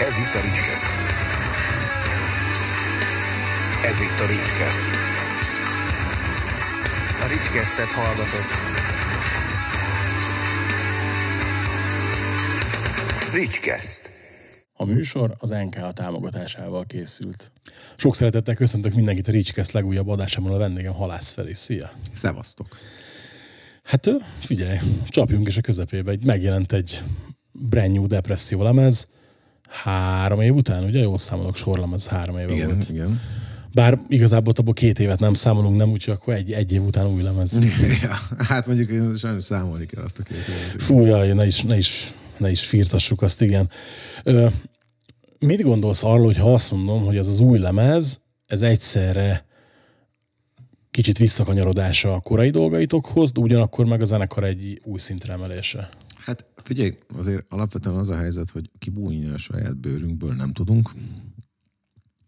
Ez itt a Ricskeszt. Ez itt a Ricskeszt. A Ricskesztet hallgatott. Ricskeszt. A műsor az NK támogatásával készült. Sok szeretettel köszöntök mindenkit a Ricskeszt legújabb adásában a vendégem Halász felé. Szia! Szevasztok. Hát figyelj, csapjunk is a közepébe. Egy megjelent egy brand new depresszió lemez, három év után, ugye? Jól számolok, sorlemez három éve Igen, volt. igen. Bár igazából abból két évet nem számolunk, nem, úgyhogy akkor egy, egy év után új lemez. ja, hát mondjuk én sajnos számolni kell azt a két évet. Fú, jaj, ne is, ne is, ne is firtassuk azt, igen. Ö, mit gondolsz arról, hogy ha azt mondom, hogy ez az új lemez, ez egyszerre kicsit visszakanyarodása a korai dolgaitokhoz, de ugyanakkor meg a zenekar egy új szintre emelése. Hát figyelj, azért alapvetően az a helyzet, hogy kibújni a saját bőrünkből nem tudunk,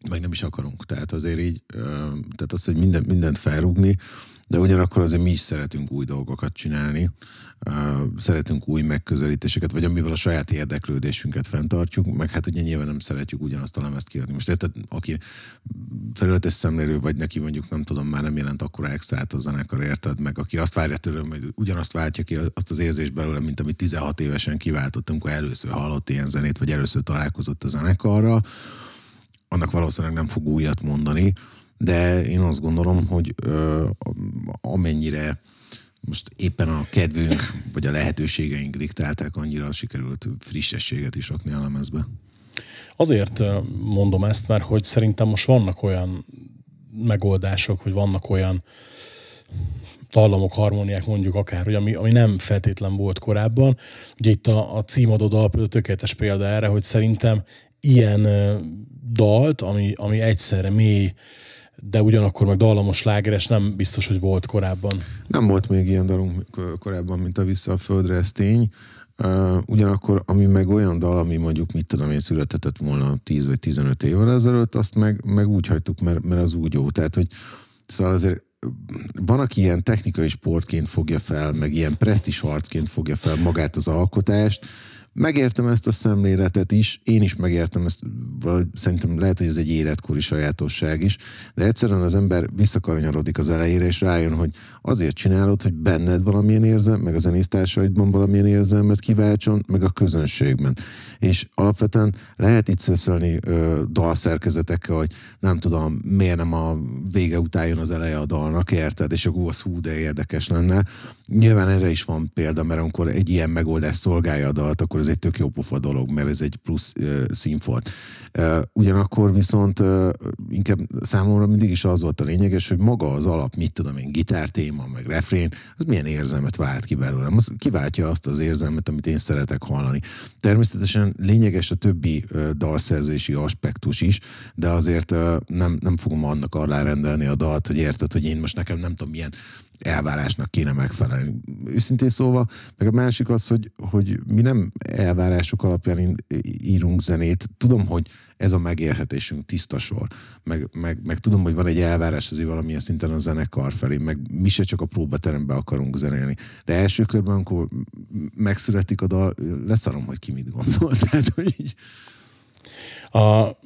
meg nem is akarunk. Tehát azért így, tehát az, hogy minden, mindent felrúgni, de ugyanakkor azért mi is szeretünk új dolgokat csinálni, szeretünk új megközelítéseket, vagy amivel a saját érdeklődésünket fenntartjuk, meg hát ugye nyilván nem szeretjük ugyanazt a lemezt kiadni. Most érted, aki felületes szemlélő vagy neki mondjuk nem tudom, már nem jelent akkora extrát a zenekar, érted, meg aki azt várja tőlem, hogy ugyanazt váltja ki azt az érzést belőle, mint amit 16 évesen kiváltott, amikor először hallott ilyen zenét, vagy először találkozott a zenekarral, annak valószínűleg nem fog újat mondani, de én azt gondolom, hogy ö, amennyire most éppen a kedvünk, vagy a lehetőségeink diktálták, annyira sikerült frissességet is rakni a lemezbe. Azért mondom ezt, mert hogy szerintem most vannak olyan megoldások, hogy vannak olyan dallamok, harmóniák mondjuk akár, hogy ami, ami nem feltétlen volt korábban. Ugye itt a, a címadó dal tökéletes példa erre, hogy szerintem ilyen dalt, ami, ami egyszerre mély, de ugyanakkor meg dallamos lágeres nem biztos, hogy volt korábban. Nem volt még ilyen dalunk korábban, mint a Vissza a Földre, ez tény. Uh, ugyanakkor, ami meg olyan dal, ami mondjuk, mit tudom én, születhetett volna 10 vagy 15 évvel ezelőtt, azt meg, meg úgy hagytuk, mert, mert az úgy jó. Tehát, hogy szóval azért van, aki ilyen technikai sportként fogja fel, meg ilyen presztis harcként fogja fel magát az alkotást. Megértem ezt a szemléletet is, én is megértem ezt, valahogy szerintem lehet, hogy ez egy életkori sajátosság is, de egyszerűen az ember visszakaranyarodik az elejére, és rájön, hogy azért csinálod, hogy benned valamilyen érzem, meg a zenésztársaidban valamilyen érzelmet kiváltson, meg a közönségben. És alapvetően lehet itt szöszölni ö, dalszerkezetekkel, hogy nem tudom, miért nem a vége után jön az eleje a dalnak, érted? És akkor az hú, de érdekes lenne. Nyilván erre is van példa, mert amikor egy ilyen megoldás szolgálja a dalt, akkor ez egy tök jó pofa dolog, mert ez egy plusz uh, színfolt. Uh, ugyanakkor viszont uh, inkább számomra mindig is az volt a lényeges, hogy maga az alap, mit tudom én, gitártéma, meg refrén, az milyen érzelmet vált ki belőlem. Az kiváltja azt az érzelmet, amit én szeretek hallani. Természetesen lényeges a többi uh, dalszerzési aspektus is, de azért uh, nem, nem fogom annak alárendelni a dalt, hogy érted, hogy én most nekem nem tudom milyen elvárásnak kéne megfelelni. Őszintén szóval, meg a másik az, hogy, hogy mi nem elvárások alapján írunk zenét. Tudom, hogy ez a megérhetésünk tiszta sor. Meg, meg, meg tudom, hogy van egy elvárás azért valamilyen szinten a zenekar felé, meg mi se csak a próbaterembe akarunk zenélni. De első körben, amikor megszületik a dal, leszarom, hogy ki mit gondol. Tehát, hogy így... A,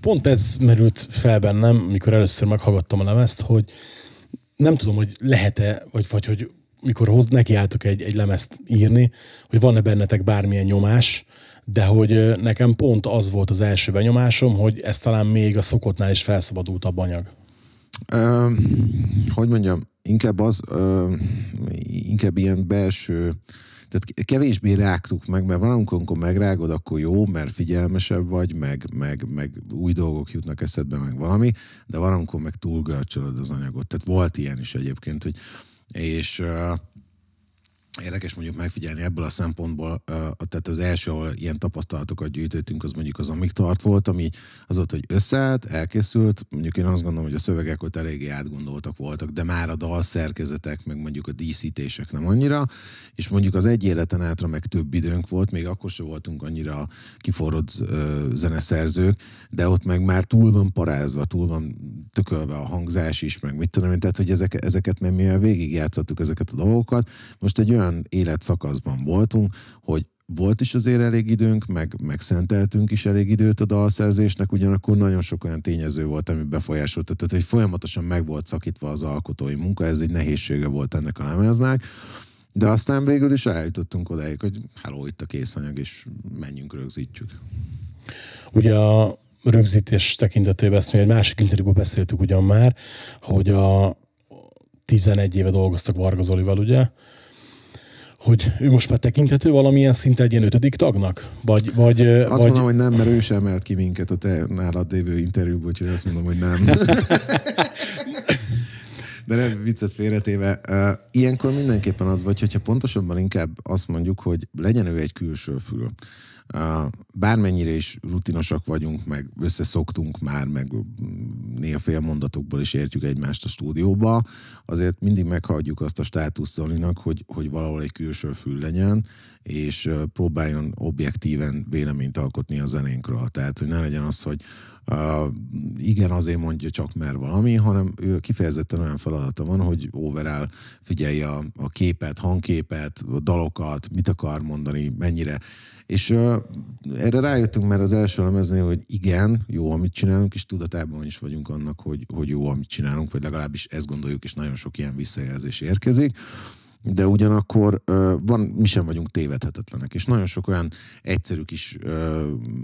pont ez merült fel bennem, mikor először meghallgattam a lemezt, hogy nem tudom, hogy lehet-e, vagy, vagy hogy mikor hoz, nekiálltok egy, egy lemezt írni, hogy van-e bennetek bármilyen nyomás, de hogy nekem pont az volt az első benyomásom, hogy ez talán még a szokottnál is felszabadultabb anyag. Ö, hogy mondjam, inkább az, ö, inkább ilyen belső, tehát kevésbé rágtuk meg, mert van, amikor megrágod, akkor jó, mert figyelmesebb vagy, meg, meg, meg új dolgok jutnak eszedbe, meg valami, de van, amikor meg túlgörcsölöd az anyagot. Tehát volt ilyen is egyébként, hogy és uh, érdekes mondjuk megfigyelni ebből a szempontból, tehát az első, ahol ilyen tapasztalatokat gyűjtöttünk, az mondjuk az Amik Tart volt, ami az volt, hogy összeállt, elkészült, mondjuk én azt gondolom, hogy a szövegek ott eléggé átgondoltak voltak, de már a dalszerkezetek, meg mondjuk a díszítések nem annyira, és mondjuk az egy életen átra meg több időnk volt, még akkor sem voltunk annyira kiforrott zeneszerzők, de ott meg már túl van parázva, túl van tökölve a hangzás is, meg mit tudom én, tehát hogy ezek, ezeket mert mivel végigjátszottuk ezeket a dolgokat, most egy olyan életszakaszban voltunk, hogy volt is azért elég időnk, meg, meg szenteltünk is elég időt a dalszerzésnek, ugyanakkor nagyon sok olyan tényező volt, ami befolyásolta. Tehát, hogy folyamatosan meg volt szakítva az alkotói munka, ez egy nehézsége volt ennek a lemeznek. De aztán végül is eljutottunk odáig, hogy hello, itt a készanyag, és menjünk, rögzítsük. Ugye a rögzítés tekintetében ezt mi egy másik interjúban beszéltük ugyan már, hogy a 11 éve dolgoztak Varga Zolival, ugye? Hogy ő most már tekintető valamilyen szinten egy ilyen ötödik tagnak? Vagy, vagy, Azt vagy... mondom, hogy nem, mert ő sem emelt ki minket a te nálad lévő interjúból, úgyhogy azt mondom, hogy nem. De nem viccet félretéve. Ilyenkor mindenképpen az vagy, hogyha pontosabban inkább azt mondjuk, hogy legyen ő egy külső fül. Bármennyire is rutinosak vagyunk, meg összeszoktunk már, meg néha fél mondatokból is értjük egymást a stúdióba, azért mindig meghagyjuk azt a státusz Zolinak, hogy, hogy valahol egy külső fül legyen, és próbáljon objektíven véleményt alkotni a zenénkről. Tehát, hogy ne legyen az, hogy Uh, igen, azért mondja csak mert valami, hanem ő kifejezetten olyan feladata van, hogy overall figyelje a, a képet, hangképet, a dalokat, mit akar mondani, mennyire. És uh, erre rájöttünk már az első lemeznél, hogy igen, jó, amit csinálunk, és tudatában is vagyunk annak, hogy, hogy jó, amit csinálunk, vagy legalábbis ezt gondoljuk, és nagyon sok ilyen visszajelzés érkezik de ugyanakkor van, mi sem vagyunk tévedhetetlenek, és nagyon sok olyan egyszerű kis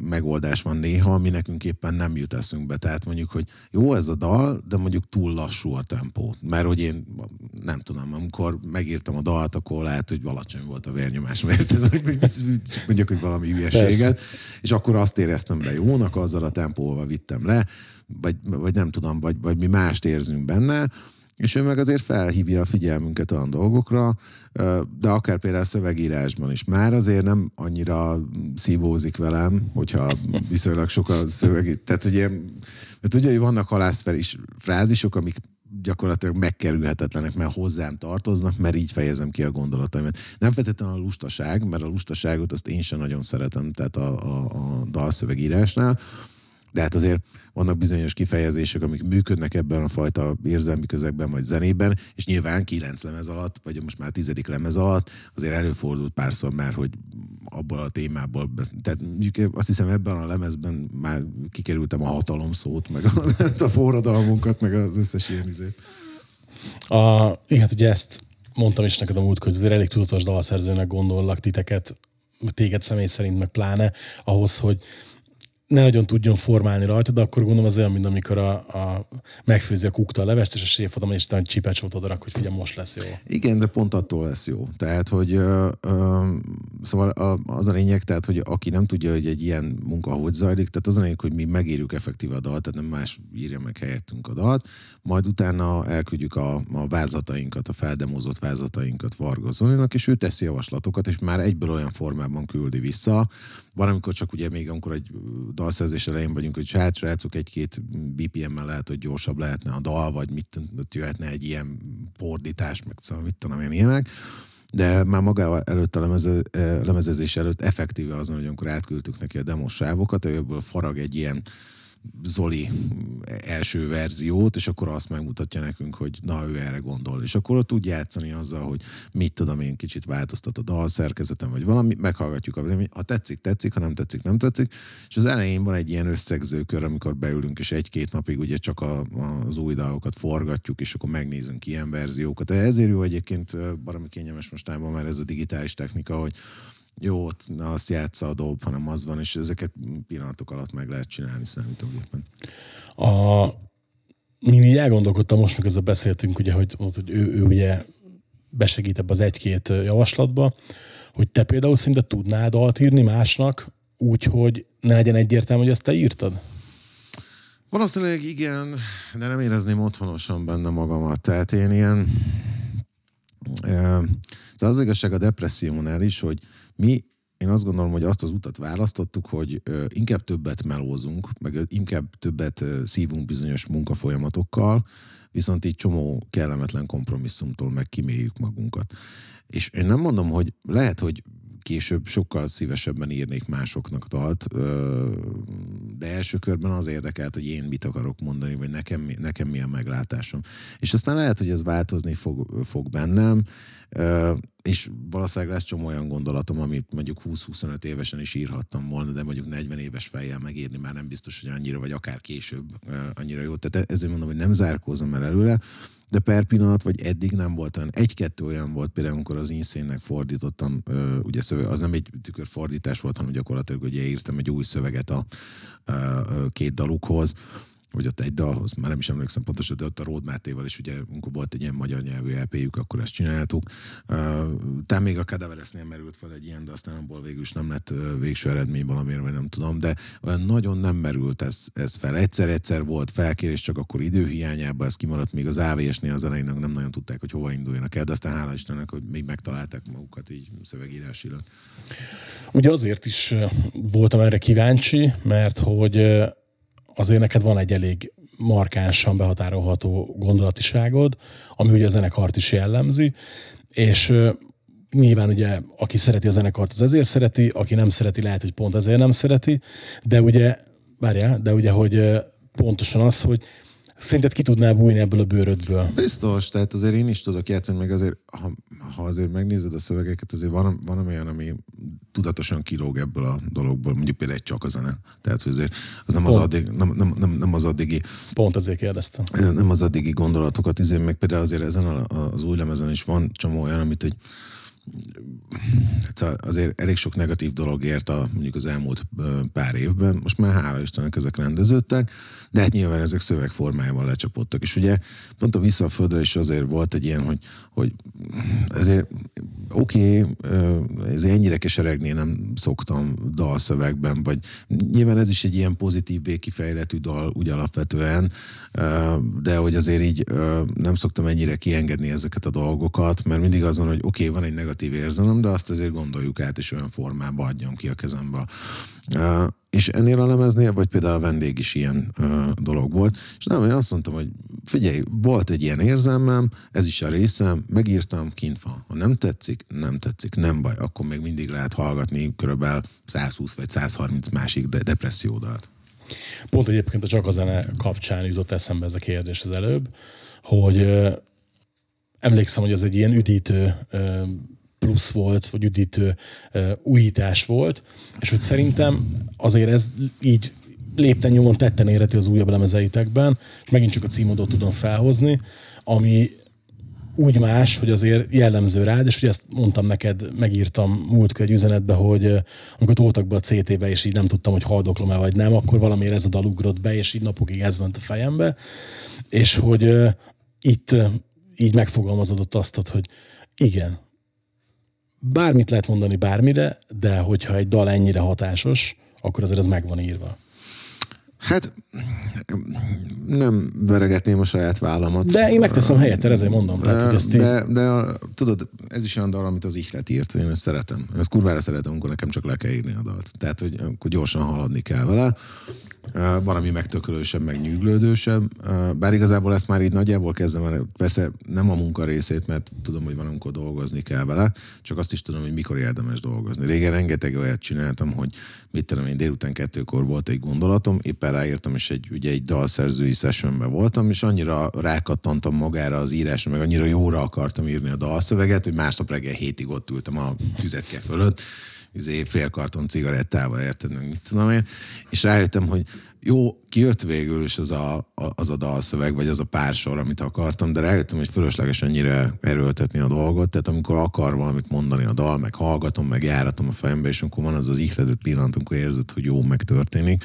megoldás van néha, ami nekünk éppen nem jut eszünkbe. Tehát mondjuk, hogy jó ez a dal, de mondjuk túl lassú a tempó. Mert hogy én nem tudom, amikor megírtam a dalt, akkor lehet, hogy alacsony volt a vérnyomás, mert ez, mondjuk, hogy valami hülyeséget, és akkor azt éreztem be jónak, azzal a tempóval vittem le, vagy, vagy nem tudom, vagy, vagy mi mást érzünk benne, és ő meg azért felhívja a figyelmünket olyan dolgokra, de akár például szövegírásban is. Már azért nem annyira szívózik velem, hogyha viszonylag sok a szöveg. Tehát ugye, mert ugye, vannak halászfer is frázisok, amik gyakorlatilag megkerülhetetlenek, mert hozzám tartoznak, mert így fejezem ki a gondolataimat. Nem feltétlenül a lustaság, mert a lustaságot azt én sem nagyon szeretem, tehát a, a, a dalszövegírásnál, de hát azért vannak bizonyos kifejezések, amik működnek ebben a fajta érzelmi közegben, vagy zenében, és nyilván kilenc lemez alatt, vagy most már tizedik lemez alatt azért előfordult párszor már, hogy abból a témából, tehát azt hiszem ebben a lemezben már kikerültem a hatalom szót, meg a, a forradalmunkat, meg az összes ilyen izét. A, igen, hát ugye ezt mondtam is neked a múlt, hogy azért elég tudatos dalszerzőnek gondollak titeket, téged személy szerint meg pláne, ahhoz, hogy ne nagyon tudjon formálni rajta, de akkor gondolom az olyan, mint amikor a, a megfőzi a kukta a levest, és a séfodom, és utána csipecsót odarak, hogy figyelj, most lesz jó. Igen, de pont attól lesz jó. Tehát, hogy ö, ö, szóval a, az a lényeg, tehát, hogy aki nem tudja, hogy egy ilyen munka hogy zajlik, tehát az a lényeg, hogy mi megírjuk effektíve a dalt, tehát nem más írja meg helyettünk a dalt, majd utána elküldjük a, a vázatainkat, a feldemózott vázatainkat Varga Zolinak, és ő teszi javaslatokat, és már egyből olyan formában küldi vissza. Van, amikor csak ugye még amikor egy dalszerzés elején vagyunk, hogy hát srácok, egy-két BPM-mel lehet, hogy gyorsabb lehetne a dal, vagy mit jöhetne egy ilyen pordítás, meg szóval mit tudom én ilyenek. De már maga előtt a lemeze, lemezezés előtt effektíve azon, hogy amikor átküldtük neki a demos sávokat, ebből farag egy ilyen Zoli első verziót, és akkor azt megmutatja nekünk, hogy na, ő erre gondol. És akkor ott tud játszani azzal, hogy mit tudom én, kicsit változtat a dal szerkezetem, vagy valami, meghallgatjuk a véleményt. Ha tetszik, tetszik, ha nem tetszik, nem tetszik. És az elején van egy ilyen összegzőkör, amikor beülünk, és egy-két napig ugye csak a, az új dalokat forgatjuk, és akkor megnézünk ilyen verziókat. De ezért jó egyébként valami kényelmes mostában már ez a digitális technika, hogy jó, azt játsza a dob, hanem az van, és ezeket pillanatok alatt meg lehet csinálni számítógépen. A, mi így elgondolkodtam, most ezzel beszéltünk, ugye, hogy, hogy ő, ő ugye besegít ebbe az egy-két javaslatba, hogy te például szinte tudnád dalt írni másnak, úgy, hogy ne legyen egyértelmű, hogy ezt te írtad? Valószínűleg igen, de nem érezném otthonosan benne magamat. Tehát én ilyen... Szóval az igazság a depressziónál is, hogy mi, én azt gondolom, hogy azt az utat választottuk, hogy inkább többet melózunk, meg inkább többet szívunk bizonyos munkafolyamatokkal, viszont így csomó kellemetlen kompromisszumtól meg kiméljük magunkat. És én nem mondom, hogy lehet, hogy később sokkal szívesebben írnék másoknak dalt, de első körben az érdekelt, hogy én mit akarok mondani, vagy nekem, nekem mi a meglátásom. És aztán lehet, hogy ez változni fog, fog bennem. És valószínűleg lesz csomó olyan gondolatom, amit mondjuk 20-25 évesen is írhattam volna, de mondjuk 40 éves fejjel megírni már nem biztos, hogy annyira, vagy akár később annyira jó. Tehát ezért mondom, hogy nem zárkózom el előle, de per pillanat, vagy eddig nem volt olyan. Egy-kettő olyan volt, például amikor az Inszénnek fordítottam, ugye szöveg, az nem egy tükörfordítás volt, hanem gyakorlatilag ugye írtam egy új szöveget a, a, két dalukhoz, vagy ott egy dalhoz, már nem is emlékszem pontosan, de ott a Ród Mátéval is ugye, amikor volt egy ilyen magyar nyelvű LP-jük, akkor ezt csináltuk. Uh, még a Cadaveresnél merült fel egy ilyen, de aztán abból végül is nem lett végső eredmény valamiért, vagy nem tudom, de olyan nagyon nem merült ez, ez fel. Egyszer-egyszer volt felkérés, csak akkor időhiányában ez kimaradt, még az AVS-nél az elején nem nagyon tudták, hogy hova induljanak el, de aztán hála Istennek, hogy még megtalálták magukat így szövegírásilag. Ugye azért is voltam erre kíváncsi, mert hogy azért neked van egy elég markánsan behatárolható gondolatiságod, ami ugye a zenekart is jellemzi, és nyilván ugye, aki szereti a zenekart, az ezért szereti, aki nem szereti, lehet, hogy pont ezért nem szereti, de ugye, várjál, de ugye, hogy pontosan az, hogy Szerinted ki tudnál bújni ebből a bőrödből? Biztos, tehát azért én is tudok játszani, meg azért, ha, ha azért megnézed a szövegeket, azért van, van olyan, ami tudatosan kilóg ebből a dologból, mondjuk például egy csak a zene. Tehát, azért az nem az, addig, nem, nem, nem, nem az addigi... Pont azért kérdeztem. Nem az addigi gondolatokat, izé, meg például azért ezen az új lemezen is van csomó olyan, amit, hogy azért elég sok negatív dolog ért a, mondjuk az elmúlt pár évben. Most már hála Istennek ezek rendeződtek, de hát nyilván ezek szövegformájában lecsapottak. És ugye pont a Vissza a Földre is azért volt egy ilyen, hogy, hogy ezért oké, okay, ez ennyire keseregni nem szoktam dalszövegben, vagy nyilván ez is egy ilyen pozitív békifejletű dal úgy alapvetően, de hogy azért így nem szoktam ennyire kiengedni ezeket a dolgokat, mert mindig azon, hogy oké, okay, van egy negatív érzelem, de azt azért gondoljuk át, és olyan formában adjam ki a kezembe. Uh, és ennél a lemeznél, vagy például a vendég is ilyen dolog volt, és nem, én azt mondtam, hogy figyelj, volt egy ilyen érzelmem, ez is a részem, megírtam, kint van. Ha nem tetszik, nem tetszik, nem baj, akkor még mindig lehet hallgatni körülbelül 120 vagy 130 másik de depressziódalt. Pont egyébként a csak a zene kapcsán jutott eszembe ez a kérdés az előbb, hogy uh, emlékszem, hogy ez egy ilyen üdítő uh, plusz volt, vagy üdítő újítás volt, és hogy szerintem azért ez így lépten nyomon tetten érhető az újabb lemezeitekben, és megint csak a címodot tudom felhozni, ami úgy más, hogy azért jellemző rád, és ugye ezt mondtam neked, megírtam múltkor egy üzenetbe, hogy amikor toltak be a CT-be, és így nem tudtam, hogy haldoklom-e vagy nem, akkor valamiért ez a dal ugrott be, és így napokig ez ment a fejembe, és hogy itt így megfogalmazódott azt, hogy igen, bármit lehet mondani bármire, de hogyha egy dal ennyire hatásos, akkor azért ez meg van írva. Hát nem veregetném a saját vállamat. De én megteszem helyette, ezért mondom. De, tehát, hogy ezt de, de a, tudod, ez is olyan dal, amit az ihlet írt, én ezt szeretem. Ezt kurvára szeretem, amikor nekem csak le kell írni a dalt. Tehát, hogy akkor gyorsan haladni kell vele van, ami megtökölősebb, meg nyűglődősebb. Bár igazából ezt már így nagyjából kezdem el, persze nem a munka részét, mert tudom, hogy van, amikor dolgozni kell vele, csak azt is tudom, hogy mikor érdemes dolgozni. Régen rengeteg olyat csináltam, hogy mit tudom én, délután kettőkor volt egy gondolatom, éppen ráírtam, és egy, ugye egy dalszerzői sessionben voltam, és annyira rákattantam magára az írásra, meg annyira jóra akartam írni a dalszöveget, hogy másnap reggel hétig ott ültem a füzetke fölött, izé, fél karton cigarettával, érted meg, mit tudom én, és rájöttem, hogy jó, kijött végül is az a, az a dalszöveg, vagy az a pár sor, amit akartam, de rájöttem, hogy fölösleges ennyire erőltetni a dolgot, tehát amikor akar valamit mondani a dal, meg hallgatom, meg járatom a fejembe, és amikor van az az ihletett pillanat, amikor érzed, hogy jó megtörténik,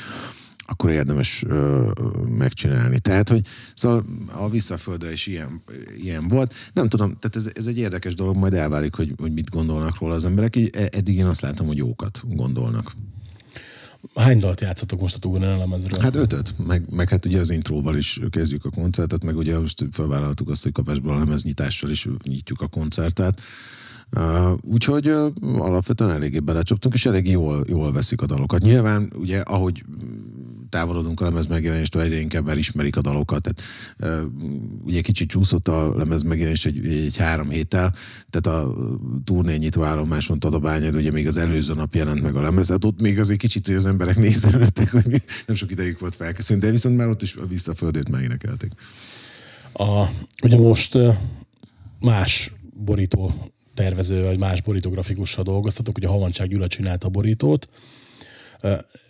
akkor érdemes ö, megcsinálni. Tehát, hogy szóval a visszaföldre is ilyen, ilyen volt. Nem tudom, tehát ez, ez egy érdekes dolog, majd elválik, hogy, hogy mit gondolnak róla az emberek. Így e, eddig én azt látom, hogy jókat gondolnak. Hány dalt játszatok most a túrnán lemezről? Hát ötöt, meg, meg hát ugye az intróval is kezdjük a koncertet, meg ugye most felvállaltuk azt, hogy kapásból a lemeznyitással is nyitjuk a koncertet. Úgyhogy alapvetően eléggé belecsaptunk, és eléggé jól, jól veszik a dalokat. Nyilván, ugye, ahogy távolodunk a lemez megjelenéstől, egyre inkább elismerik a dalokat. Tehát, ugye kicsit csúszott a lemez megjelenés egy, egy három héttel, tehát a turné nyitó állomáson Tatabányán, ugye még az előző nap jelent meg a lemez, hát ott még azért kicsit, hogy az emberek nézelődtek, hogy nem sok idejük volt felkészülni, de viszont már ott is a vissza a földét megénekelték. A, ugye most más borító tervező vagy más borítografikussal dolgoztatok, ugye Havancság Gyula csinálta a borítót.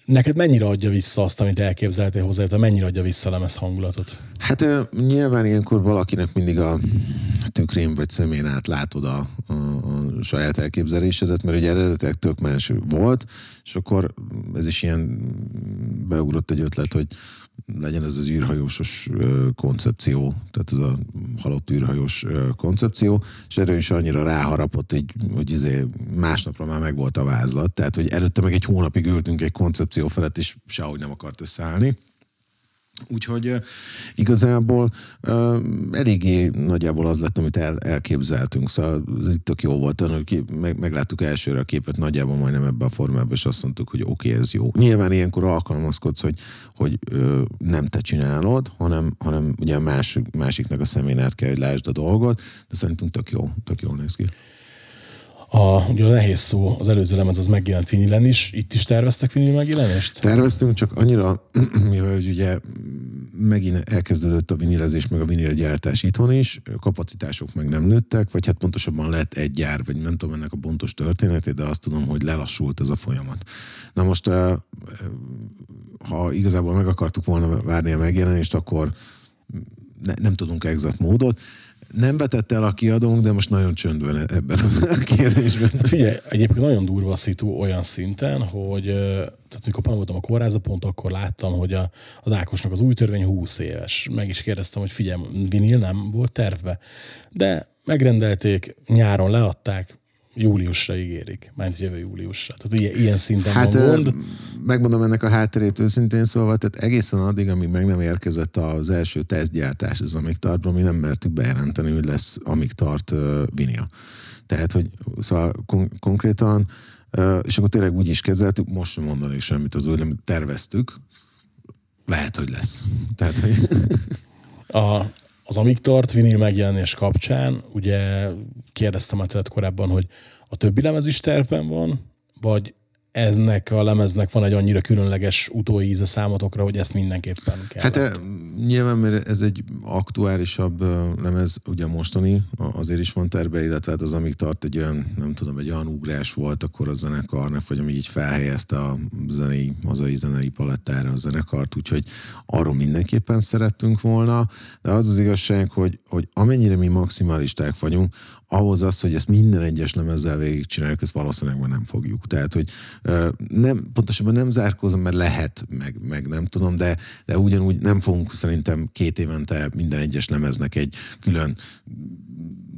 Neked mennyire adja vissza azt, amit elképzeltél hozzá, illetve mennyire adja vissza a lemez hangulatot? Hát nyilván ilyenkor valakinek mindig a tükrén vagy szemén át látod a, a, a saját elképzelésedet, mert ugye eredetileg tök más volt, és akkor ez is ilyen beugrott egy ötlet, hogy legyen ez az űrhajósos koncepció, tehát ez a halott űrhajós koncepció, és erről is annyira ráharapott, hogy, hogy izé másnapra már megvolt a vázlat, tehát hogy előtte meg egy hónapig ültünk egy koncepció felett, és sehogy nem akart összeállni. Úgyhogy igazából eléggé nagyjából az lett, amit el, elképzeltünk. Szóval itt tök jó volt, ki, meg, megláttuk elsőre a képet nagyjából majdnem ebbe a formában, és azt mondtuk, hogy oké, okay, ez jó. Nyilván ilyenkor alkalmazkodsz, hogy, hogy nem te csinálod, hanem, hanem ugye a másik, másiknak a szemén kell, hogy lásd a dolgot, de szerintem tök jó, tök jól néz ki. A, ugye a nehéz szó, az előző lemez az megjelent vinilen is. Itt is terveztek vinil megjelenést? Terveztünk, csak annyira, mivel ugye megint elkezdődött a vinilezés, meg a vinilgyártás itthon is, kapacitások meg nem nőttek, vagy hát pontosabban lett egy gyár, vagy nem tudom ennek a pontos történetét, de azt tudom, hogy lelassult ez a folyamat. Na most, ha igazából meg akartuk volna várni a megjelenést, akkor ne, nem tudunk exakt módot nem vetette el a kiadónk, de most nagyon csönd van ebben a kérdésben. Hát figyelj, egyébként nagyon durva a szitu olyan szinten, hogy tehát amikor pont voltam a kórházban, pont akkor láttam, hogy a, az Ákosnak az új törvény 20 éves. Meg is kérdeztem, hogy figyelj, vinil nem volt tervbe. De megrendelték, nyáron leadták, júliusra ígérik, majd jövő júliusra. Tehát ilyen, ilyen szinten hát, van gond. Megmondom ennek a hátterét őszintén szólva, tehát egészen addig, amíg meg nem érkezett az első tesztgyártás az amíg tartban, mi nem mertük bejelenteni, hogy lesz amíg tart uh, vinyl. Tehát, hogy szóval kon- konkrétan, uh, és akkor tényleg úgy is kezeltük, most sem mondani semmit az úgy, nem terveztük, lehet, hogy lesz. Tehát, hogy... a, az Amíg tart vinil megjelenés kapcsán, ugye kérdeztem a korábban, hogy a többi lemez is tervben van, vagy ennek a lemeznek van egy annyira különleges utóíze számotokra, hogy ezt mindenképpen kell. Hát nyilván, mert ez egy aktuálisabb lemez, ugye mostani, azért is van terve, illetve hát az, amíg tart egy olyan, nem tudom, egy olyan ugrás volt akkor a zenekarnak, vagy ami így felhelyezte a zenei, hazai zenei palettára a zenekart, úgyhogy arról mindenképpen szerettünk volna, de az az igazság, hogy, hogy amennyire mi maximalisták vagyunk, ahhoz az, hogy ezt minden egyes lemezzel végigcsináljuk, ezt valószínűleg már nem fogjuk. Tehát, hogy nem, pontosabban nem zárkózom, mert lehet, meg, meg nem tudom, de, de ugyanúgy nem fogunk szerintem két évente minden egyes lemeznek egy külön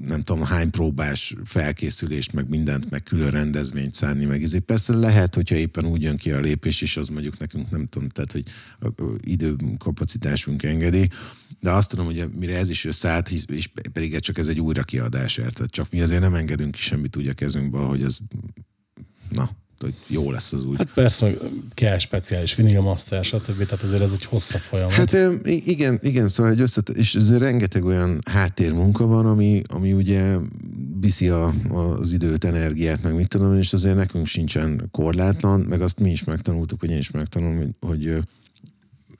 nem tudom, hány próbás felkészülést, meg mindent, meg külön rendezvényt szánni, meg ezért persze lehet, hogyha éppen úgy jön ki a lépés, és az mondjuk nekünk nem tudom, tehát, hogy időkapacitásunk engedi, de azt tudom, hogy mire ez is összeállt, és pedig csak ez egy újrakiadás, tehát csak mi azért nem engedünk ki semmit úgy a kezünkből, hogy ez na, hogy jó lesz az új. Hát persze, meg kell speciális vinil master, stb. Tehát azért ez egy hosszabb folyamat. Hát igen, igen, szóval egy összet, és ez rengeteg olyan háttérmunka van, ami, ami ugye viszi a, az időt, energiát, meg mit tudom, és azért nekünk sincsen korlátlan, meg azt mi is megtanultuk, hogy én is megtanulom, hogy, hogy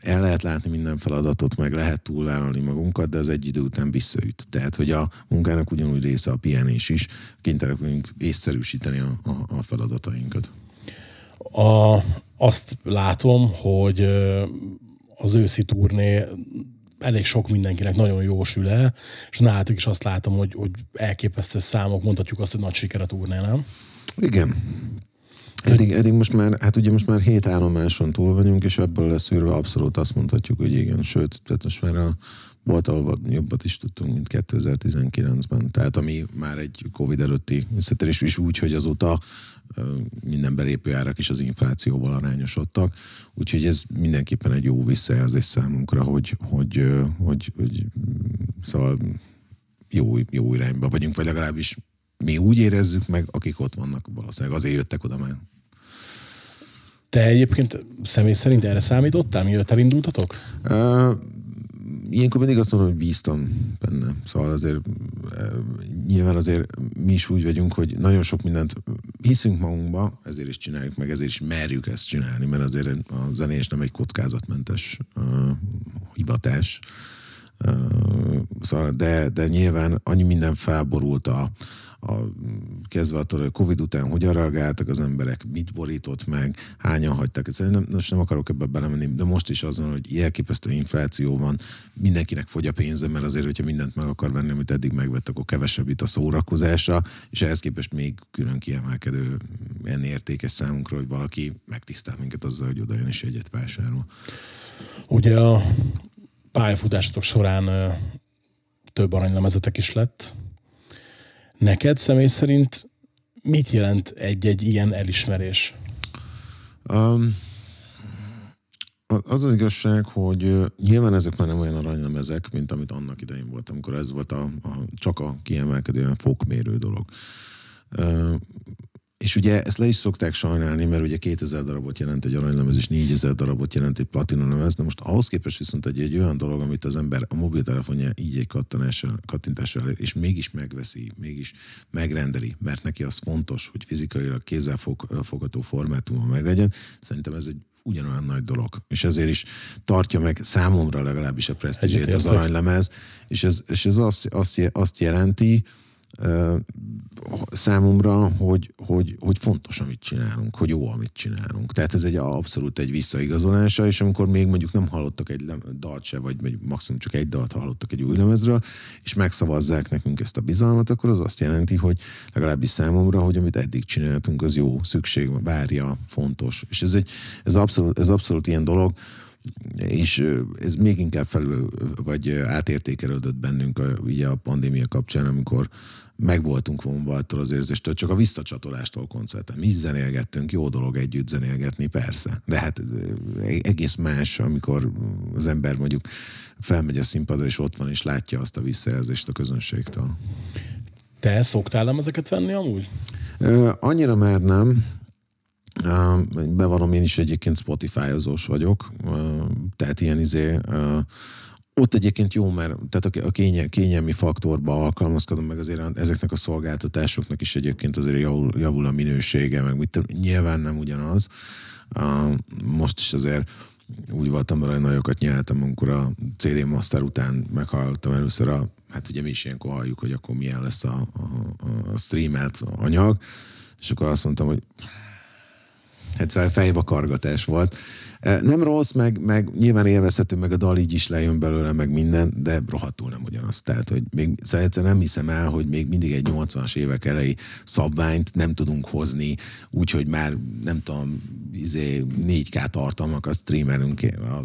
el lehet látni minden feladatot, meg lehet túlvállalni magunkat, de az egy idő után visszaüt. Tehát, hogy a munkának ugyanúgy része a pihenés is, kénytelenek vagyunk észszerűsíteni a, a, a feladatainkat. A, azt látom, hogy az őszi turné elég sok mindenkinek nagyon jó sül el, és nálatok is azt látom, hogy, hogy elképesztő számok, mondhatjuk azt, hogy nagy siker a turné, nem? Igen. Eddig, eddig most már, hát ugye most már hét állomáson túl vagyunk, és ebből leszűrve abszolút azt mondhatjuk, hogy igen, sőt, tehát most már a, volt, ahol jobbat is tudtunk, mint 2019-ben. Tehát ami már egy Covid előtti visszatérés is úgy, hogy azóta minden belépő árak is az inflációval arányosodtak. Úgyhogy ez mindenképpen egy jó visszajelzés számunkra, hogy, hogy, hogy, hogy szóval jó, jó irányba vagyunk, vagy legalábbis mi úgy érezzük meg, akik ott vannak valószínűleg, azért jöttek oda már. Te egyébként személy szerint erre számítottál, mielőtt elindultatok? Uh, ilyenkor mindig azt mondom, hogy bíztam benne. Szóval azért nyilván azért mi is úgy vagyunk, hogy nagyon sok mindent hiszünk magunkba, ezért is csináljuk meg, ezért is merjük ezt csinálni, mert azért a zenés nem egy kockázatmentes uh, hivatás Szóval, de, de nyilván annyi minden felborult a, a, kezdve attól, hogy Covid után hogyan reagáltak az emberek, mit borított meg, hányan hagyták. Ez nem, most nem akarok ebbe belemenni, de most is azon, hogy elképesztő infláció van, mindenkinek fogy a pénze, mert azért, hogyha mindent meg akar venni, amit eddig megvett, akkor kevesebb itt a szórakozásra, és ehhez képest még külön kiemelkedő ilyen értékes számunkra, hogy valaki megtisztel minket azzal, hogy oda jön és egyet vásárol. Ugye a pályafutásatok során több aranylemezetek is lett. Neked személy szerint mit jelent egy-egy ilyen elismerés? Um, az az igazság, hogy nyilván ezek már nem olyan aranylemezek, mint amit annak idején volt, amikor ez volt a, a csak a kiemelkedően fokmérő dolog. És ugye ezt le is szokták sajnálni, mert ugye 2000 darabot jelent egy aranylemez, és 4000 darabot jelent egy lemez. Na most ahhoz képest viszont egy, egy olyan dolog, amit az ember a mobiltelefonja így egy kattintással elér, és mégis megveszi, mégis megrendeli, mert neki az fontos, hogy fizikailag kézzelfogható formátumon meglegyen. Szerintem ez egy ugyanolyan nagy dolog. És ezért is tartja meg számomra legalábbis a presztízsét az aranylemez, és ez, és ez azt, azt, azt jelenti, számomra, hogy, hogy, hogy fontos, amit csinálunk, hogy jó, amit csinálunk. Tehát ez egy abszolút egy visszaigazolása, és amikor még mondjuk nem hallottak egy dalt se, vagy, maximum csak egy dalt hallottak egy új lemezről, és megszavazzák nekünk ezt a bizalmat, akkor az azt jelenti, hogy legalábbis számomra, hogy amit eddig csináltunk, az jó, szükség várja, fontos. És ez, egy, ez, abszolút, ez abszolút ilyen dolog, és ez még inkább felül, vagy átértékelődött bennünk a, ugye a pandémia kapcsán, amikor meg voltunk vonva attól az érzéstől, csak a visszacsatolástól koncerten. Mi zenélgettünk, jó dolog együtt zenélgetni, persze. De hát egész más, amikor az ember mondjuk felmegy a színpadra, és ott van, és látja azt a visszajelzést a közönségtől. Te szoktál nem ezeket venni amúgy? Annyira már nem. Bevallom, én is egyébként Spotify-ozós vagyok, tehát ilyen izé, ott egyébként jó, mert tehát a kénye, kényelmi faktorba alkalmazkodom, meg azért ezeknek a szolgáltatásoknak is egyébként azért javul, javul a minősége, meg mit, nyilván nem ugyanaz. Most is azért úgy voltam vele, hogy nagyokat nyeltem, amikor a CD Master után meghallottam először a, hát ugye mi is ilyenkor halljuk, hogy akkor milyen lesz a, a, a streamelt anyag, és akkor azt mondtam, hogy egyszer fejvakargatás volt. Nem rossz, meg, meg nyilván élvezhető, meg a dal így is lejön belőle, meg minden, de rohadtul nem ugyanaz. Tehát, hogy még szóval egyszer nem hiszem el, hogy még mindig egy 80-as évek elejé szabványt nem tudunk hozni, úgyhogy már nem tudom, izé, 4K tartalmakat streamelünk a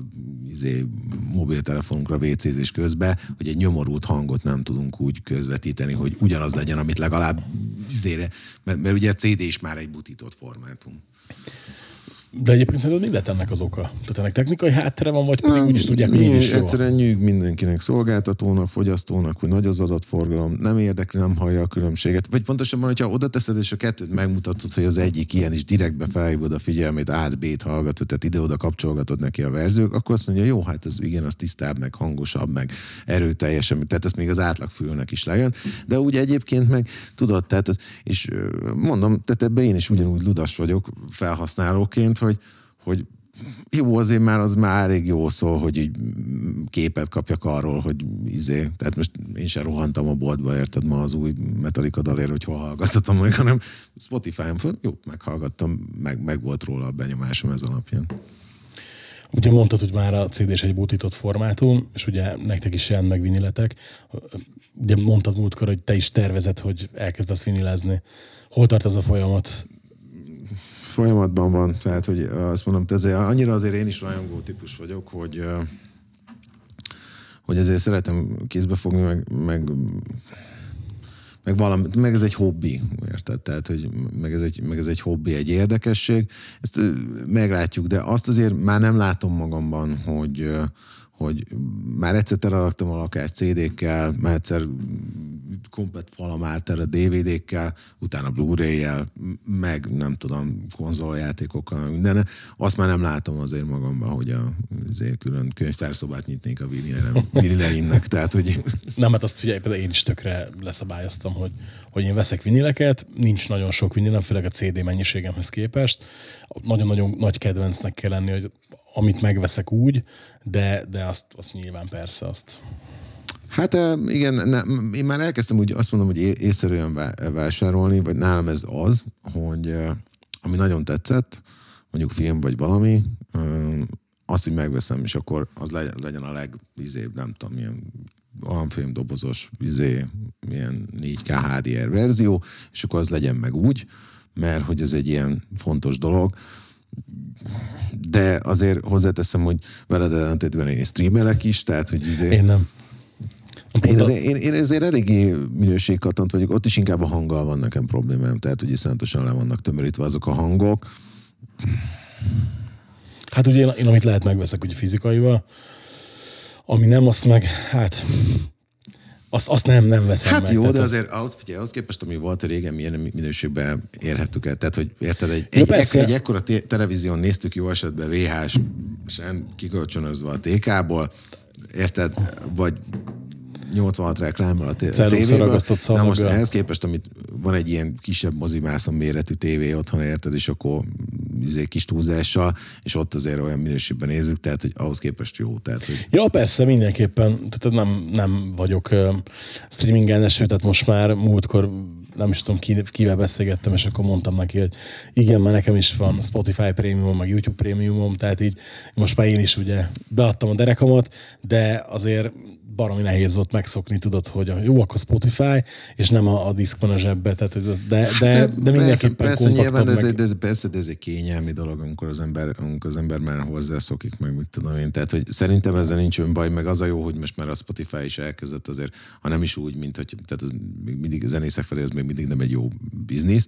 izé, mobiltelefonunkra WC-zés közben, hogy egy nyomorult hangot nem tudunk úgy közvetíteni, hogy ugyanaz legyen, amit legalább izére, mert, mert ugye a CD is már egy butított formátum. De egyébként szerintem mi lett ennek az oka? Tehát ennek technikai háttere van, vagy pedig úgy is tudják, hogy így is jó? Egyszerűen nyűg mindenkinek, szolgáltatónak, fogyasztónak, hogy nagy az adatforgalom, nem érdekli, nem hallja a különbséget. Vagy pontosabban, hogyha oda teszed, és a kettőt megmutatod, hogy az egyik ilyen is direktbe felhívod a figyelmét, át B-t hallgatod, tehát ide-oda kapcsolgatod neki a verziók, akkor azt mondja, jó, hát ez igen, az tisztább, meg hangosabb, meg erőteljesebb, tehát ezt még az átlagfülnek is lejön. De úgy egyébként meg tudod, tehát, és mondom, tehát ebben én is ugyanúgy ludas vagyok felhasználóként, hogy, hogy jó, azért már az már elég jó szól, hogy így képet kapjak arról, hogy izé, tehát most én sem rohantam a boltba, érted ma az új Metallica dalér, hogy hol hallgathatom meg, hanem Spotify-on jó, meghallgattam, meg, meg volt róla a benyomásom ez alapján. Ugye mondtad, hogy már a CD egy butított formátum, és ugye nektek is jelent meg viniletek. Ugye mondtad múltkor, hogy te is tervezed, hogy elkezdesz vinilezni. Hol tart ez a folyamat? Folyamatban van, tehát hogy azt mondom, ezért, annyira azért én is rajongó típus vagyok, hogy hogy ezért szeretem kézbe fogni, meg, meg meg, valami, meg ez egy hobbi, érted? Tehát, hogy meg ez, egy, meg ez egy hobbi, egy érdekesség. Ezt meglátjuk, de azt azért már nem látom magamban, hogy, hogy már egyszer teleraktam a lakást CD-kkel, már egyszer komplet falam állt erre DVD-kkel, utána Blu-ray-jel, meg nem tudom, konzoljátékokkal, minden. Azt már nem látom azért magamban, hogy a azért külön könyvtárszobát nyitnék a vinileinek. Tehát, hogy... Nem, hát azt figyelj, például én is tökre leszabályoztam, hogy, hogy én veszek vinileket, nincs nagyon sok vinilem, főleg a CD mennyiségemhez képest. Nagyon-nagyon nagy kedvencnek kell lenni, hogy amit megveszek úgy, de, de azt, azt nyilván persze azt Hát igen, ne, én már elkezdtem úgy azt mondom, hogy észszerűen vá- vásárolni, vagy nálam ez az, hogy ami nagyon tetszett, mondjuk film vagy valami, azt, hogy megveszem, és akkor az legyen, a legvizébb, nem tudom, milyen alapfilm dobozos, vizé, milyen 4K HDR verzió, és akkor az legyen meg úgy, mert hogy ez egy ilyen fontos dolog. De azért hozzáteszem, hogy veled ellentétben én streamelek is, tehát hogy izé, Én nem. én, azért, én, én ezért eléggé minőségkatant vagyok, ott is inkább a hanggal van nekem problémám, tehát hogy iszonyatosan le vannak tömörítve azok a hangok. Hát ugye én, én amit lehet megveszek ugye fizikaival, ami nem, azt meg, hát azt, azt nem, nem veszem Hát meg. jó, Tehát de az- azért ahhoz, figyelj, ahhoz képest, ami volt régen, milyen minőségben érhettük el. Tehát, hogy érted, egy, egy, egy, egy ekkora televízión néztük jó esetben VHS-sen kikölcsönözve a TK-ból, érted, vagy 86 reklámmal a, tévéből. Na most ehhez képest, amit van egy ilyen kisebb mozimászon méretű tévé otthon, érted, és akkor izé, kis túlzással, és ott azért olyan minőségben nézzük, tehát, hogy ahhoz képest jó. Tehát, hogy Ja, persze, mindenképpen. Tehát nem, nem vagyok uh, streamingen sőt, tehát most már múltkor nem is tudom, ki, kivel beszélgettem, és akkor mondtam neki, hogy igen, mert nekem is van Spotify prémium, meg YouTube prémiumom, tehát így most már én is ugye beadtam a derekamat, de azért baromi nehéz volt megszokni, tudod, hogy a, jó, akkor Spotify, és nem a, a diszk van a zsebbe, tehát ez, de, de, de, mindenképpen Hát, persze, persze nyilván, de ez, meg... egy, de ez, persze, de ez egy kényelmi dolog, amikor az ember, amikor az ember már hozzászokik, meg mit tudom én. Tehát, hogy szerintem ezzel nincs olyan baj, meg az a jó, hogy most már a Spotify is elkezdett azért, ha nem is úgy, mint hogy, tehát az mindig zenészek felé ez még mindig nem egy jó biznisz,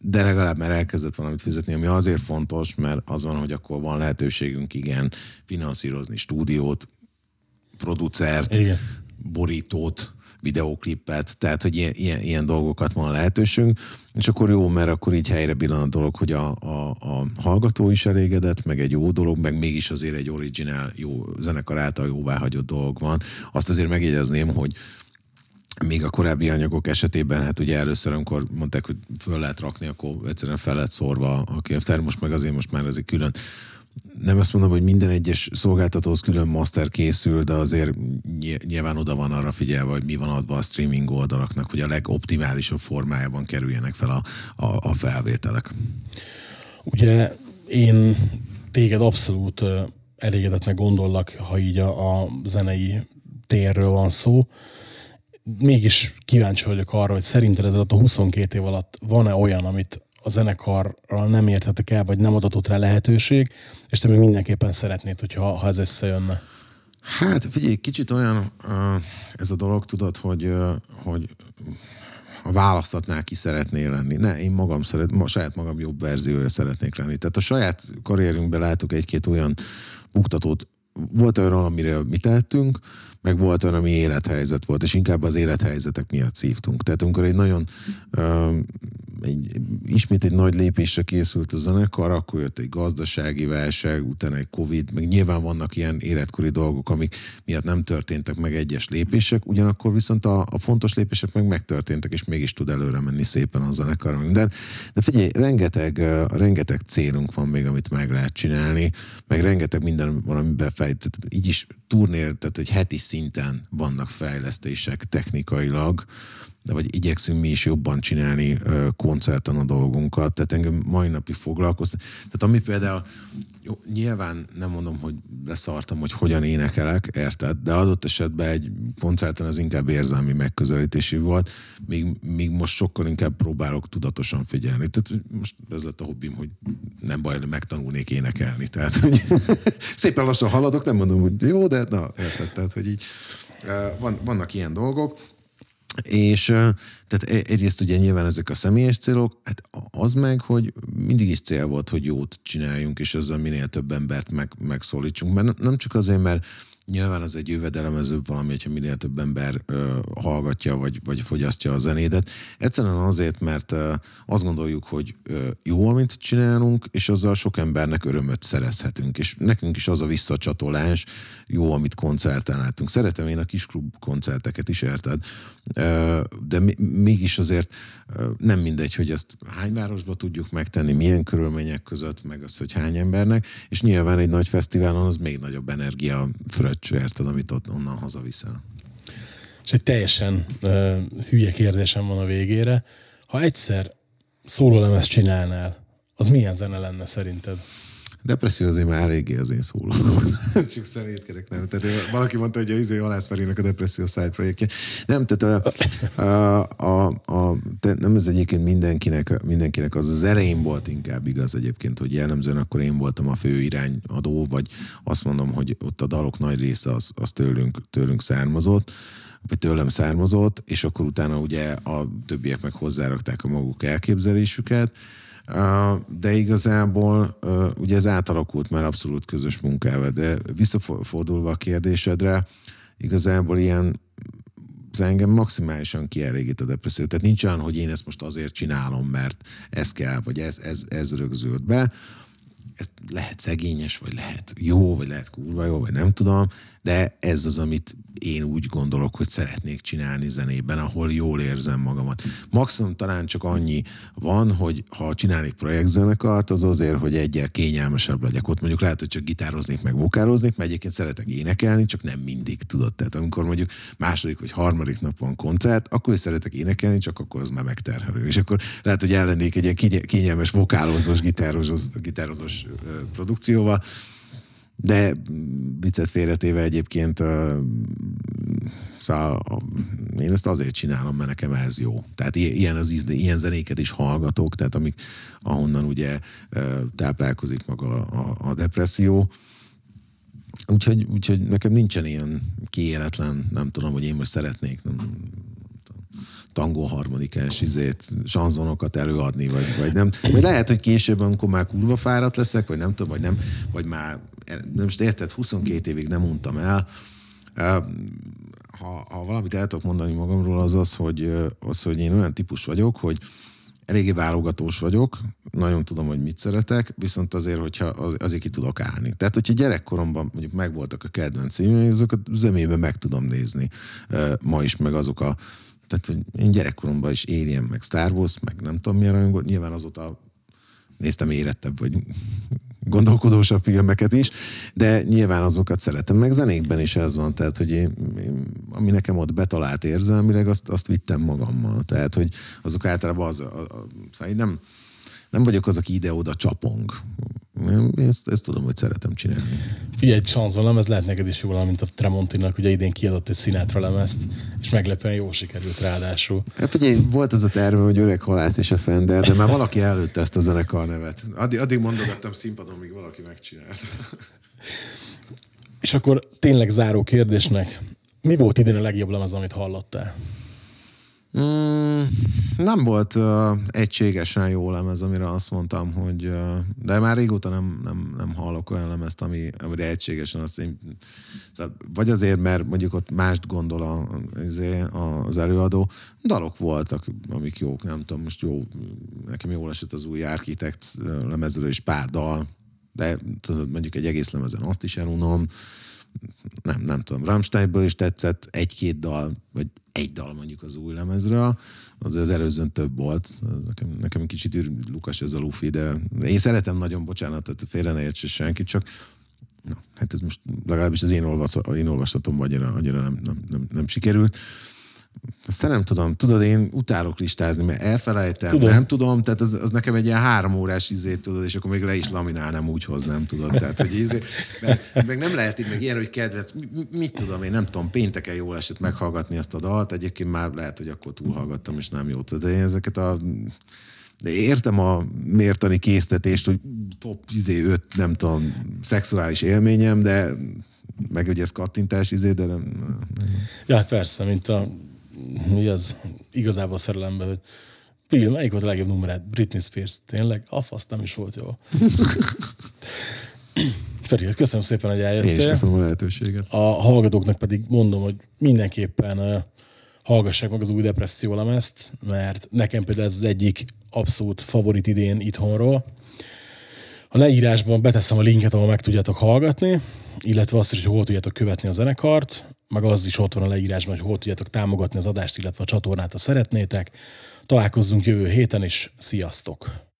de legalább már elkezdett valamit fizetni, ami azért fontos, mert az van, hogy akkor van lehetőségünk igen finanszírozni stúdiót, producert, Igen. borítót, videóklipet, tehát hogy ilyen, ilyen, ilyen dolgokat van lehetőségünk, és akkor jó, mert akkor így helyre billan a dolog, hogy a, a, a hallgató is elégedett, meg egy jó dolog, meg mégis azért egy originál, jó zenekar által jóváhagyott dolog van. Azt azért megjegyezném, hogy még a korábbi anyagok esetében, hát ugye először, amikor mondták, hogy föl lehet rakni, akkor egyszerűen fel lett szórva a könyvtár, most meg azért most már ez egy külön nem azt mondom, hogy minden egyes szolgáltatóhoz külön master készül, de azért ny- nyilván oda van arra figyelve, hogy mi van adva a streaming oldalaknak, hogy a legoptimálisabb formájában kerüljenek fel a, a, a felvételek. Ugye én téged abszolút elégedetnek gondollak, ha így a, a zenei térről van szó. Mégis kíváncsi vagyok arra, hogy szerinted ez alatt a 22 év alatt van-e olyan, amit a zenekarral nem értetek el, vagy nem adatott rá lehetőség, és te még mindenképpen szeretnéd, hogyha ha ez összejönne. Hát figyelj, kicsit olyan ez a dolog, tudod, hogy, hogy a választatnál ki szeretnél lenni. Ne, én magam szeret, ma, saját magam jobb verziója szeretnék lenni. Tehát a saját karrierünkben látok egy-két olyan buktatót, volt olyan, amiről mi tettünk, meg volt olyan, ami élethelyzet volt, és inkább az élethelyzetek miatt szívtunk. Tehát amikor egy nagyon, uh, egy, ismét egy nagy lépésre készült a zenekar, akkor jött egy gazdasági válság, utána egy Covid, meg nyilván vannak ilyen életkori dolgok, amik miatt nem történtek meg egyes lépések, ugyanakkor viszont a, a fontos lépések meg megtörténtek, és mégis tud előre menni szépen a zenekar. Minden. De figyelj, rengeteg, uh, rengeteg célunk van még, amit meg lehet csinálni, meg rengeteg minden van, befejtett. Így is turnér, tehát egy heti szinten vannak fejlesztések technikailag, de vagy igyekszünk mi is jobban csinálni koncerten a dolgunkat, tehát engem mai napig foglalkoztat. Tehát ami például, jó, nyilván nem mondom, hogy leszartam, hogy hogyan énekelek, érted? De adott esetben egy koncerten az inkább érzelmi megközelítésű volt, míg, míg most sokkal inkább próbálok tudatosan figyelni. Tehát most ez lett a hobbim, hogy nem baj, megtanulnék énekelni. Tehát, hogy szépen lassan haladok, nem mondom, hogy jó, de na, érted? Tehát, hogy így van, vannak ilyen dolgok, és tehát e- egyrészt ugye nyilván ezek a személyes célok, hát az meg, hogy mindig is cél volt, hogy jót csináljunk, és ezzel minél több embert meg, megszólítsunk. Mert nem csak azért, mert nyilván ez egy jövedelemezőbb valami, hogyha minél több ember ö, hallgatja, vagy, vagy fogyasztja a zenédet. Egyszerűen azért, mert ö, azt gondoljuk, hogy ö, jó, amit csinálunk, és azzal sok embernek örömöt szerezhetünk. És nekünk is az a visszacsatolás jó, amit koncerten látunk. Szeretem én a kisklub koncerteket is, érted? Ö, de mi- mégis azért ö, nem mindegy, hogy ezt hány városba tudjuk megtenni, milyen körülmények között, meg az, hogy hány embernek, és nyilván egy nagy fesztiválon az még nagyobb energia fröccs, érted, amit ott onnan hazaviszel. És egy teljesen uh, hülye kérdésem van a végére. Ha egyszer szólólemezt csinálnál, az milyen zene lenne szerinted? Depresszió azért már eléggé az én szóló. Csak szerintkedek, nem. Tehát én, valaki mondta, hogy a izé Halász Ferinek a Depresszió side projektje. Nem, tehát a, a, a, a, te, nem ez egyébként mindenkinek, mindenkinek az az elején volt inkább igaz egyébként, hogy jellemzően akkor én voltam a fő irányadó, vagy azt mondom, hogy ott a dalok nagy része az, az tőlünk, tőlünk származott vagy tőlem származott, és akkor utána ugye a többiek meg hozzárakták a maguk elképzelésüket, de igazából ugye ez átalakult már abszolút közös munkával, de visszafordulva a kérdésedre, igazából ilyen ez engem maximálisan kielégít a depresszió. Tehát nincs olyan, hogy én ezt most azért csinálom, mert ez kell, vagy ez, ez, ez rögzült be. Lehet szegényes, vagy lehet jó, vagy lehet kurva jó, vagy nem tudom, de ez az, amit én úgy gondolok, hogy szeretnék csinálni zenében, ahol jól érzem magamat. Maximum talán csak annyi van, hogy ha csinálnék projektzenekart, az azért, hogy egyel kényelmesebb legyek. Ott mondjuk lehet, hogy csak gitároznék, meg vokáloznék, mert egyébként szeretek énekelni, csak nem mindig, tudod. Tehát amikor mondjuk második vagy harmadik nap van koncert, akkor is szeretek énekelni, csak akkor az már megterhelő. És akkor lehet, hogy ellennék egy ilyen kényelmes vokálozós, gitározós, gitározós produkcióval, de viccet félretéve egyébként szóval én ezt azért csinálom, mert nekem ez jó. Tehát ilyen, az, ilyen zenéket is hallgatok, tehát amik, ahonnan ugye táplálkozik maga a, a depresszió. Úgyhogy, úgyhogy nekem nincsen ilyen kiéletlen, nem tudom, hogy én most szeretnék, nem, tangó harmonikás izét, sanzonokat előadni, vagy, vagy nem. Vagy lehet, hogy később, amikor már kurva fáradt leszek, vagy nem tudom, vagy nem, vagy már, nem most érted, 22 évig nem mondtam el. Ha, ha valamit el tudok mondani magamról, az az, hogy, az, hogy én olyan típus vagyok, hogy eléggé válogatós vagyok, nagyon tudom, hogy mit szeretek, viszont azért, hogyha az, azért ki tudok állni. Tehát, hogyha gyerekkoromban mondjuk megvoltak a kedvenc azokat zömében meg tudom nézni ma is, meg azok a tehát, hogy én gyerekkoromban is Alien, meg Star Wars, meg nem tudom milyen rajongó, nyilván azóta néztem érettebb, vagy gondolkodósabb filmeket is, de nyilván azokat szeretem, meg zenékben is ez van, tehát, hogy én, én, ami nekem ott betalált érzelmileg, azt, azt vittem magammal, tehát, hogy azok általában az, a, a, szóval nem, nem vagyok az, aki ide-oda csapong. Én ezt, ezt tudom, hogy szeretem csinálni. Figyelj, egy Chanson lemez lehet neked is jól, mint a Tremontinak, ugye idén kiadott egy Sinatra lemezt, és meglepően jól sikerült ráadásul. Hát figyelj, volt ez a terve, hogy öreg halász és a Fender, de már valaki előtte ezt a zenekar nevet. Addig, addig mondogattam színpadon, míg valaki megcsinált. És akkor tényleg záró kérdésnek, mi volt idén a legjobb lemez, amit hallottál? Mm, nem volt uh, egységesen jó lemez, amire azt mondtam, hogy uh, de már régóta nem, nem, nem hallok olyan lemezt, ami, amire egységesen azt én, szóval, vagy azért, mert mondjuk ott mást gondol a, izé, az előadó. Dalok voltak, amik jók, nem tudom, most jó, nekem jól esett az új Architect lemezről is pár dal, de tudod, mondjuk egy egész lemezen azt is elunom, nem, nem tudom, Rammsteinből is tetszett egy-két dal, vagy egy dal mondjuk az új lemezről, az az előzőn több volt. Nekem, nekem kicsit űr Lukas ez a lufi, de én szeretem nagyon, bocsánat, tehát félre ne értse senki, csak na, hát ez most legalábbis az én, olvas, én olvasatom annyira, annyira nem, nem, nem, nem sikerült. Aztán nem tudom, tudod, én utálok listázni, mert elfelejtem, tudom. nem tudom, tehát az, az, nekem egy ilyen három órás izét, tudod, és akkor még le is laminálnám, úgy hoznám, tudod, tehát, hogy izé, meg, meg nem lehet így meg ilyen, hogy kedvec, mit tudom én, nem tudom, pénteken jól esett meghallgatni azt a dalt, egyébként már lehet, hogy akkor túlhallgattam, és nem jó, de én ezeket a de értem a mértani késztetést, hogy top izé, öt, nem tudom, szexuális élményem, de meg ugye ez kattintás izé, de nem... nem. Ja, hát persze, mint a mi az igazából szerelemben, hogy Bill, melyik volt a legjobb numerát? Britney Spears. Tényleg? A fasz nem is volt jó. Feri, hát köszönöm szépen, hogy eljöttél. Én is köszönöm a lehetőséget. A hallgatóknak pedig mondom, hogy mindenképpen hallgassák meg az új depresszió lemezt, mert nekem például ez az egyik abszolút favorit idén itthonról. A leírásban beteszem a linket, ahol meg tudjátok hallgatni, illetve azt is, hogy hol tudjátok követni a zenekart, meg az is ott van a leírásban, hogy hol tudjátok támogatni az adást, illetve a csatornát, ha szeretnétek. Találkozzunk jövő héten, és sziasztok!